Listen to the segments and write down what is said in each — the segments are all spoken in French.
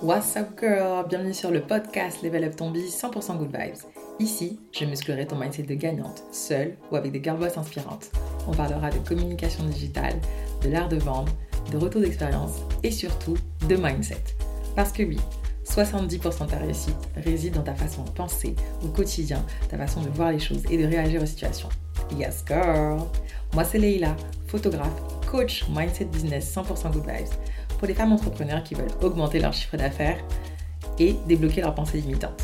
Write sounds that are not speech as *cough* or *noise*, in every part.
What's up girl? Bienvenue sur le podcast Level Up Ton Biz 100% Good Vibes. Ici, je musclerai ton mindset de gagnante, seule ou avec des girl inspirantes. On parlera de communication digitale, de l'art de vendre, de retour d'expérience et surtout de mindset. Parce que oui, 70% de ta réussite réside dans ta façon de penser au quotidien, ta façon de voir les choses et de réagir aux situations. Yes girl Moi c'est Leila, photographe, coach, mindset business 100% good vibes pour les femmes entrepreneurs qui veulent augmenter leur chiffre d'affaires et débloquer leurs pensées limitantes.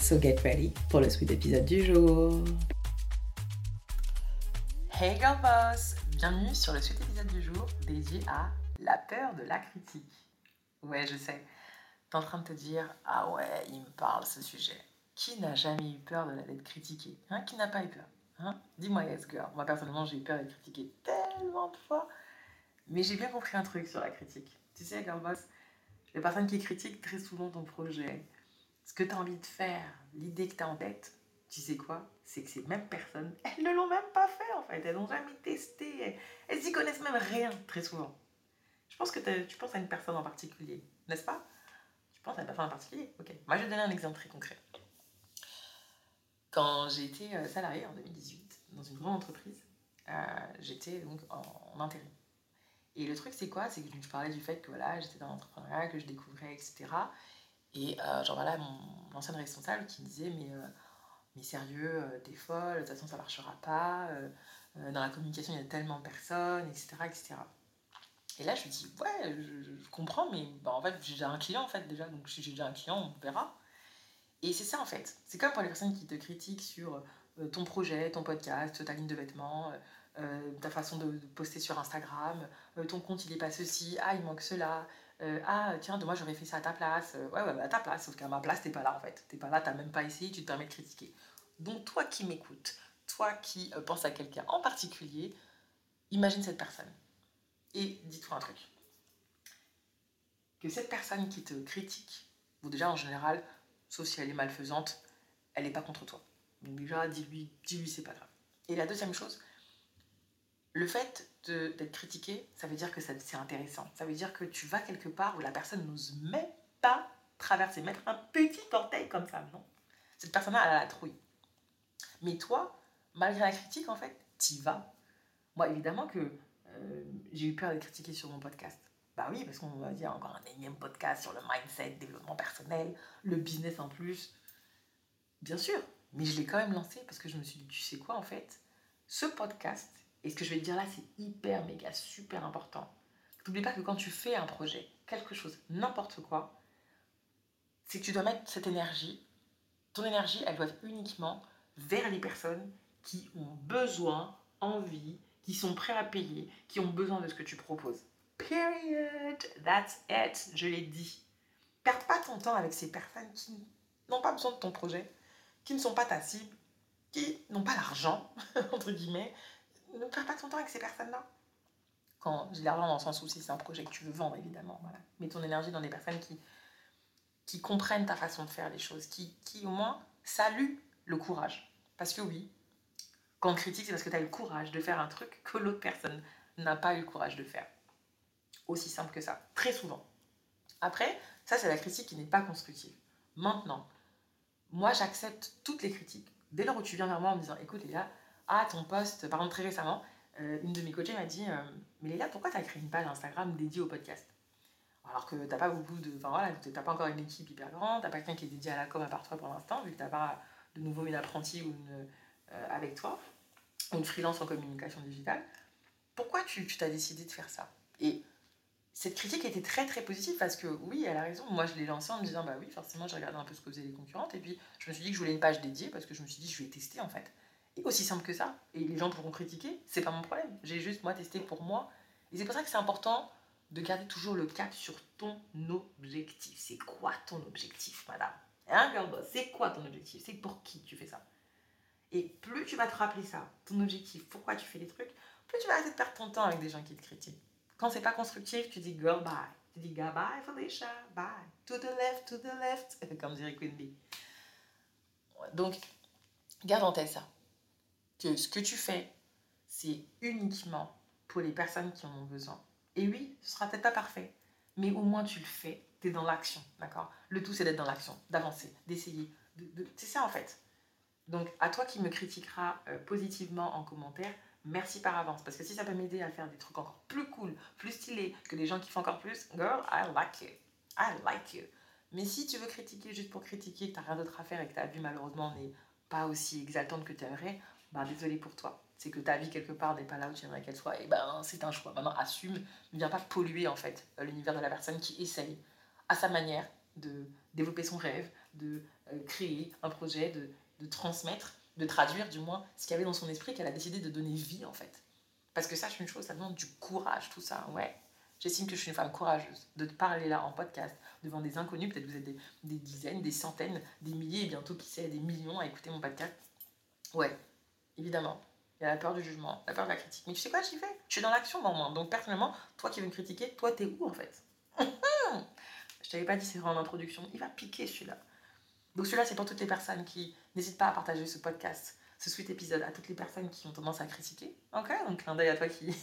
So get ready pour le sweet épisode du jour. Hey girl boss, bienvenue sur le sweet épisode du jour dédié à la peur de la critique. Ouais, je sais. T'es en train de te dire ah ouais, il me parle ce sujet. Qui n'a jamais eu peur d'être critiqué? Hein Qui n'a pas eu peur? Hein? Dis-moi yes girl. Moi personnellement, j'ai eu peur d'être critiqué tellement de fois. Mais j'ai bien compris un truc sur la critique. Tu sais, boss, les personnes qui critiquent très souvent ton projet, ce que tu as envie de faire, l'idée que tu as en tête, tu sais quoi? C'est que ces mêmes personnes, *laughs* elles ne l'ont même pas fait en fait. Elles n'ont jamais testé. Elles n'y connaissent même rien très souvent. Je pense que tu penses à une personne en particulier, n'est-ce pas? Tu penses à une personne en particulier? Ok. Moi, je vais te donner un exemple très concret. Quand j'ai été euh, salarié en 2018 dans une grande entreprise, euh, j'étais donc en, en intérim. Et le truc, c'est quoi? C'est que je parlais du fait que voilà, j'étais dans l'entrepreneuriat, que je découvrais, etc. Et euh, genre voilà, mon, ancienne responsable qui me disait Mais, euh, mais sérieux, euh, t'es folle, de toute façon, ça marchera pas. dans la communication, il y a tellement de personnes, etc. etc. Et là, je me dis Ouais, je, comprends, mais bah, en fait, j'ai un client, en fait, déjà. Donc, si j'ai déjà un client, on verra. Et c'est ça, en fait. C'est comme pour les personnes qui te critiquent sur ton projet, ton podcast, ta ligne de vêtements euh, ta façon de, poster sur Instagram, euh, ton compte il est pas ceci, ah il manque cela, euh, ah tiens, moi j'aurais fait ça à ta place, ouais, ouais, bah, à ta place, sauf qu'à ma place t'es pas là en fait, t'es pas là, t'as même pas essayé, tu te permets de critiquer. Donc toi qui m'écoutes, toi qui penses à quelqu'un en particulier, imagine cette personne et dis-toi un truc. Que cette personne qui te critique, ou déjà en général, sauf si elle est malfaisante, elle n'est pas contre toi. Donc déjà, dis-lui, dis-lui, c'est pas grave. Et la deuxième chose, le fait d'être critiqué, ça veut dire que c'est intéressant. Ça veut dire que tu vas quelque part où la personne n'ose même pas traverser, mettre un petit orteil comme ça, non? Cette personne-là, elle a la trouille. Mais toi, malgré la critique, en fait, t'y vas. Moi, évidemment que euh, j'ai eu peur d'être critiqué sur mon podcast. Bah oui, parce qu'on va dire encore un énième podcast sur le mindset, développement personnel, le business en plus. Bien sûr, mais je l'ai quand même lancé parce que je me suis dit, tu sais quoi, en fait, ce podcast, et ce que je vais te dire là, c'est hyper, méga, super important. N'oublie pas que quand tu fais un projet, quelque chose, n'importe quoi, c'est que tu dois mettre cette énergie. Ton énergie, elle doit être uniquement vers les personnes qui ont besoin, envie, qui sont prêts à payer, qui ont besoin de ce que tu proposes. Period. That's it. Je l'ai dit. Perds pas ton temps avec ces personnes qui n'ont pas besoin de ton projet, qui ne sont pas ta cible, qui n'ont pas l'argent, *laughs* entre guillemets, ne perds pas ton temps avec ces personnes-là. Quand je l'argent dans le sens où c'est un projet que tu veux vendre, évidemment. Voilà. Mets ton énergie dans des personnes qui, qui comprennent ta façon de faire les choses, qui, qui au moins saluent le courage. Parce que oui, quand on critique, c'est parce que tu as eu le courage de faire un truc que l'autre personne n'a pas eu le courage de faire. Aussi simple que ça, très souvent. Après, ça c'est la critique qui n'est pas constructive. Maintenant, moi j'accepte toutes les critiques. Dès lors où tu viens vers moi en me disant, écoute Léa, ah, ton poste, par exemple, très récemment, euh, une de mes coachées m'a dit euh, Mais Léla, pourquoi tu as créé une page Instagram dédiée au podcast? Alors que tu pas beaucoup de. Enfin voilà, pas encore une équipe hyper grande, tu pas quelqu'un qui est dédié à la com à part toi pour l'instant, vu que tu pas de nouveau une apprentie ou une, euh, avec toi, une freelance en communication digitale. Pourquoi tu t'as décidé de faire ça? Et cette critique était très très positive parce que oui, elle a raison. Moi, je l'ai lancée en me disant bah oui, forcément, j'ai regardé un peu ce que faisaient les concurrentes et puis je me suis dit que je voulais une page dédiée parce que je me suis dit je vais tester en fait aussi simple que ça. Et les gens pourront critiquer, c'est pas mon problème. J'ai juste moi testé pour moi. Et c'est pour ça que c'est important de garder toujours le cap sur ton objectif. C'est quoi ton objectif, madame? Hein, girl C'est quoi ton objectif? C'est pour qui tu fais ça? Et plus tu vas te rappeler ça, ton objectif, pourquoi tu fais les trucs, plus tu vas arrêter de perdre ton temps avec des gens qui te critiquent. Quand c'est pas constructif, tu dis girl bye. Tu dis bye Felicia, bye. To the left, to the left, *laughs* comme dirait Queen. Donc, garde en tête ça que ce que tu fais, c'est uniquement pour les personnes qui en ont besoin. Et oui, ce sera peut-être pas parfait, mais au moins tu le fais tu es dans l'action, d'accord? Le tout, c'est d'être dans l'action, d'avancer, d'essayer. De, C'est ça, en fait. Donc, à toi qui me critiquera euh, positivement en commentaire, merci par avance. Parce que si ça peut m'aider à faire des trucs encore plus cool, plus stylés, que des gens qui font encore plus, girl, I like you. I like you. Mais si tu veux critiquer juste pour critiquer, que tu n'as rien d'autre à faire et que ta vie malheureusement n'est pas aussi exaltante que tu aimerais, bah désolé pour toi. C'est que ta vie quelque part n'est pas là où tu aimerais qu'elle soit. Et ben c'est un choix. Maintenant assume, ne viens pas polluer en fait l'univers de la personne qui essaye à sa manière de développer son rêve, de euh, créer un projet, de, de transmettre, de traduire du moins ce qu'il y avait dans son esprit qu'elle a décidé de donner vie en fait. Parce que sache une chose, ça demande du courage tout ça, ouais. J'estime que je suis une femme courageuse de te parler là en podcast devant des inconnus. Peut-être vous êtes des, dizaines, des centaines, des milliers et bientôt, qui sait, des millions à écouter mon podcast. Ouais, évidemment. Il y a la peur du jugement, la peur de la critique. Mais tu sais quoi, j'y vais. Je suis dans l'action, moi. Donc, personnellement, toi qui veux me critiquer, toi, t'es où en fait *laughs* Je t'avais pas dit, c'est vraiment en introduction. Il va piquer celui-là. Donc, celui-là, c'est pour toutes les personnes qui n'hésitent pas à partager ce podcast ce sweet épisode à toutes les personnes qui ont tendance à critiquer. Ok, donc clin d'œil à toi qui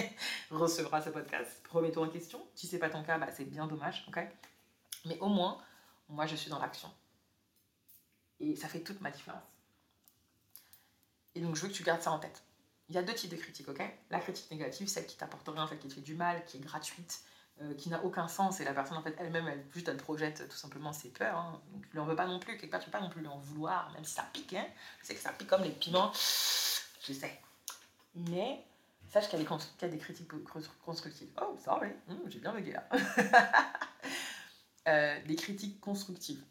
*laughs* recevra ce podcast. Remets-toi en question. Si c'est pas ton cas, bah, c'est bien dommage. Ok, mais au moins, moi, je suis dans l'action. Et ça fait toute ma différence. Et donc, je veux que tu gardes ça en tête. Il y a deux types de critiques, ok? La critique négative, celle qui t'apporte rien, celle qui te fait du mal, qui est gratuite, euh, qui n'a aucun sens et la personne en fait elle-même elle juste elle projette tout simplement ses peurs hein. donc tu lui en veux pas non plus quelque part tu peux pas non plus lui en vouloir même si ça pique hein. Je sais que ça pique comme les piments. Je sais. Mais sache qu'il y, a des critiques constructives. Oh sorry. Hmm, j'ai bien bugué là. *laughs* Euh, des critiques constructives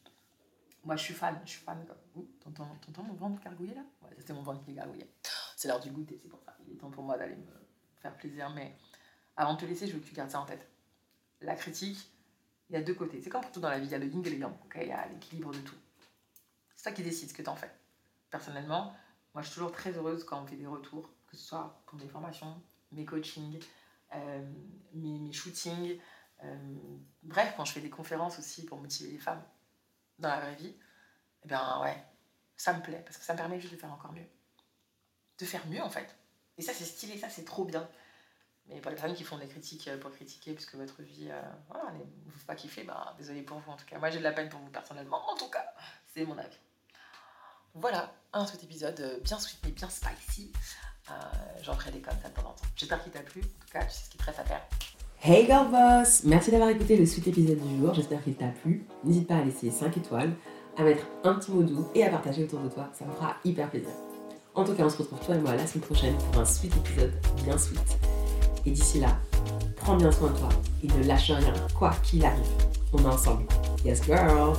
moi je suis fan je suis fan t'entends mon ventre gargouiller là? Ouais c'était mon ventre qui gargouillait c'est l'heure du goûter c'est pour ça il est temps pour moi d'aller me faire plaisir mais avant de te laisser je veux que tu gardes ça en tête la critique, il y a deux côtés. C'est comme pour tout dans la vie, il y a le yin et le yang, il y a l'équilibre de tout. C'est toi qui décides ce que tu en fais. Personnellement, moi je suis toujours très heureuse quand on fait des retours, que ce soit pour mes formations, mes coachings, euh, mes, shootings, euh, bref, quand je fais des conférences aussi pour motiver les femmes dans la vraie vie, eh bien ouais, ça me plaît parce que ça me permet juste de faire encore mieux. De faire mieux en fait. Et ça c'est stylé, ça c'est trop bien. Mais pour les personnes qui font des critiques euh, pour critiquer, puisque votre vie, euh, voilà, ne vous fait pas kiffer, bah, désolé pour vous en tout cas. Moi j'ai de la peine pour vous personnellement, en tout cas, c'est mon avis. Voilà, un sweet épisode euh, bien sweet mais bien spicy. J'en ferai des comme ça de temps. J'espère qu'il t'a plu. En tout cas, tu sais ce qu'il te reste à faire. Hey girl boss Merci d'avoir écouté le sweet épisode du jour. J'espère qu'il t'a plu. N'hésite pas à laisser 5 étoiles, à mettre un petit mot doux et à partager autour de toi. Ça me fera hyper plaisir. En tout cas, on se retrouve toi et moi la semaine prochaine pour un sweet épisode bien sweet. Et d'ici là, prends bien soin de toi et ne lâche rien, quoi qu'il arrive. On est ensemble. Yes, girl!